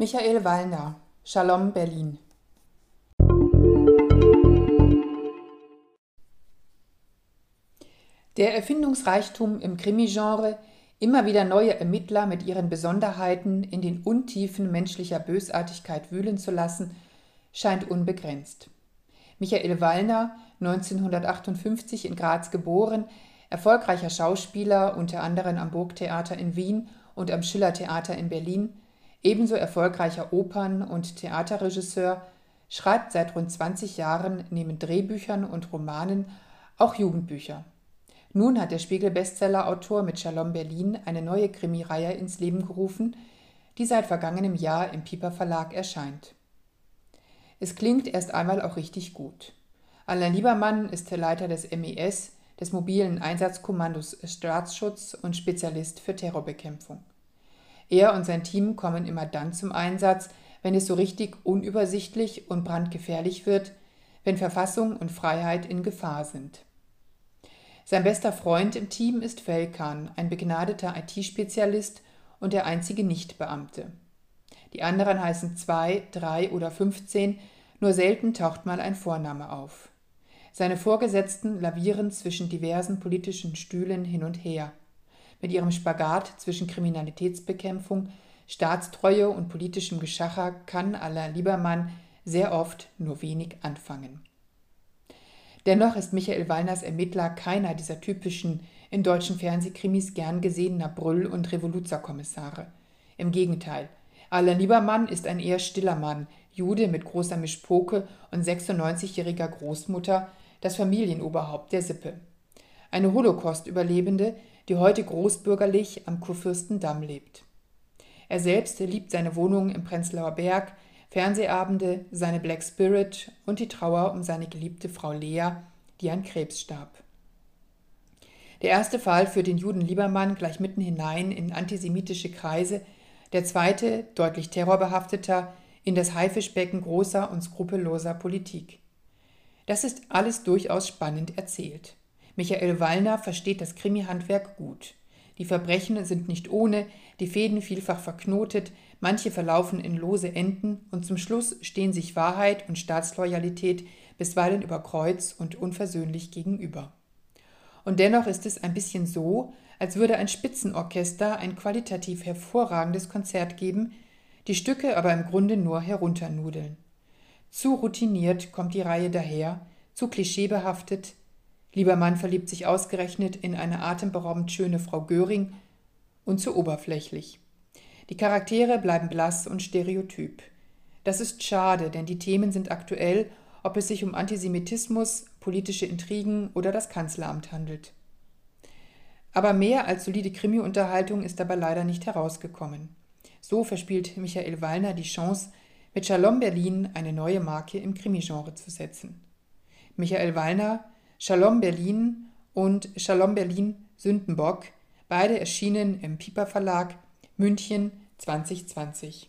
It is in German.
Michael Wallner, Shalom Berlin. Der Erfindungsreichtum im Krimi-Genre, immer wieder neue Ermittler mit ihren Besonderheiten in den Untiefen menschlicher Bösartigkeit wühlen zu lassen, scheint unbegrenzt. Michael Wallner, 1958 in Graz geboren, erfolgreicher Schauspieler, unter anderem am Burgtheater in Wien und am Schillertheater in Berlin, ebenso erfolgreicher Opern- und Theaterregisseur, schreibt seit rund 20 Jahren neben Drehbüchern und Romanen auch Jugendbücher. Nun hat der Spiegel-Bestseller-Autor mit Shalom Berlin eine neue Krimireihe ins Leben gerufen, die seit vergangenem Jahr im Piper Verlag erscheint. Es klingt erst einmal auch richtig gut. Alain Liebermann ist der Leiter des MES, des mobilen Einsatzkommandos Staatsschutz und Spezialist für Terrorbekämpfung. Er und sein Team kommen immer dann zum Einsatz, wenn es so richtig unübersichtlich und brandgefährlich wird, wenn Verfassung und Freiheit in Gefahr sind. Sein bester Freund im Team ist Felkan, ein begnadeter IT-Spezialist und der einzige Nichtbeamte. Die anderen heißen zwei, drei oder 15, nur selten taucht mal ein Vorname auf. Seine Vorgesetzten lavieren zwischen diversen politischen Stühlen hin und her mit ihrem Spagat zwischen Kriminalitätsbekämpfung, Staatstreue und politischem Geschacher kann Alain Liebermann sehr oft nur wenig anfangen. Dennoch ist Michael Wallners Ermittler keiner dieser typischen in deutschen Fernsehkrimis gern gesehener Brüll- und Revoluzerkommissare. Im Gegenteil, Alain Liebermann ist ein eher stiller Mann, Jude mit großer Mischpoke und 96-jähriger Großmutter, das Familienoberhaupt der Sippe. Eine Holocaust-Überlebende, die heute großbürgerlich am Kurfürstendamm lebt. Er selbst liebt seine Wohnung im Prenzlauer Berg, Fernsehabende, seine Black Spirit und die Trauer um seine geliebte Frau Lea, die an Krebs starb. Der erste Fall führt den Juden Liebermann gleich mitten hinein in antisemitische Kreise, der zweite, deutlich terrorbehafteter, in das Haifischbecken großer und skrupelloser Politik. Das ist alles durchaus spannend erzählt. Michael Wallner versteht das Krimi-Handwerk gut. Die Verbrechen sind nicht ohne, die Fäden vielfach verknotet, manche verlaufen in lose Enden und zum Schluss stehen sich Wahrheit und Staatsloyalität bisweilen über Kreuz und unversöhnlich gegenüber. Und dennoch ist es ein bisschen so, als würde ein Spitzenorchester ein qualitativ hervorragendes Konzert geben, die Stücke aber im Grunde nur herunternudeln. Zu routiniert kommt die Reihe daher, zu klischeebehaftet, Liebermann verliebt sich ausgerechnet in eine atemberaubend schöne Frau Göring und zu oberflächlich. Die Charaktere bleiben blass und stereotyp. Das ist schade, denn die Themen sind aktuell, ob es sich um Antisemitismus, politische Intrigen oder das Kanzleramt handelt. Aber mehr als solide Krimi-Unterhaltung ist dabei leider nicht herausgekommen. So verspielt Michael Wallner die Chance, mit Shalom Berlin eine neue Marke im Krimi-Genre zu setzen. Michael Wallner Shalom Berlin und Shalom Berlin Sündenbock, beide erschienen im Piper Verlag München 2020.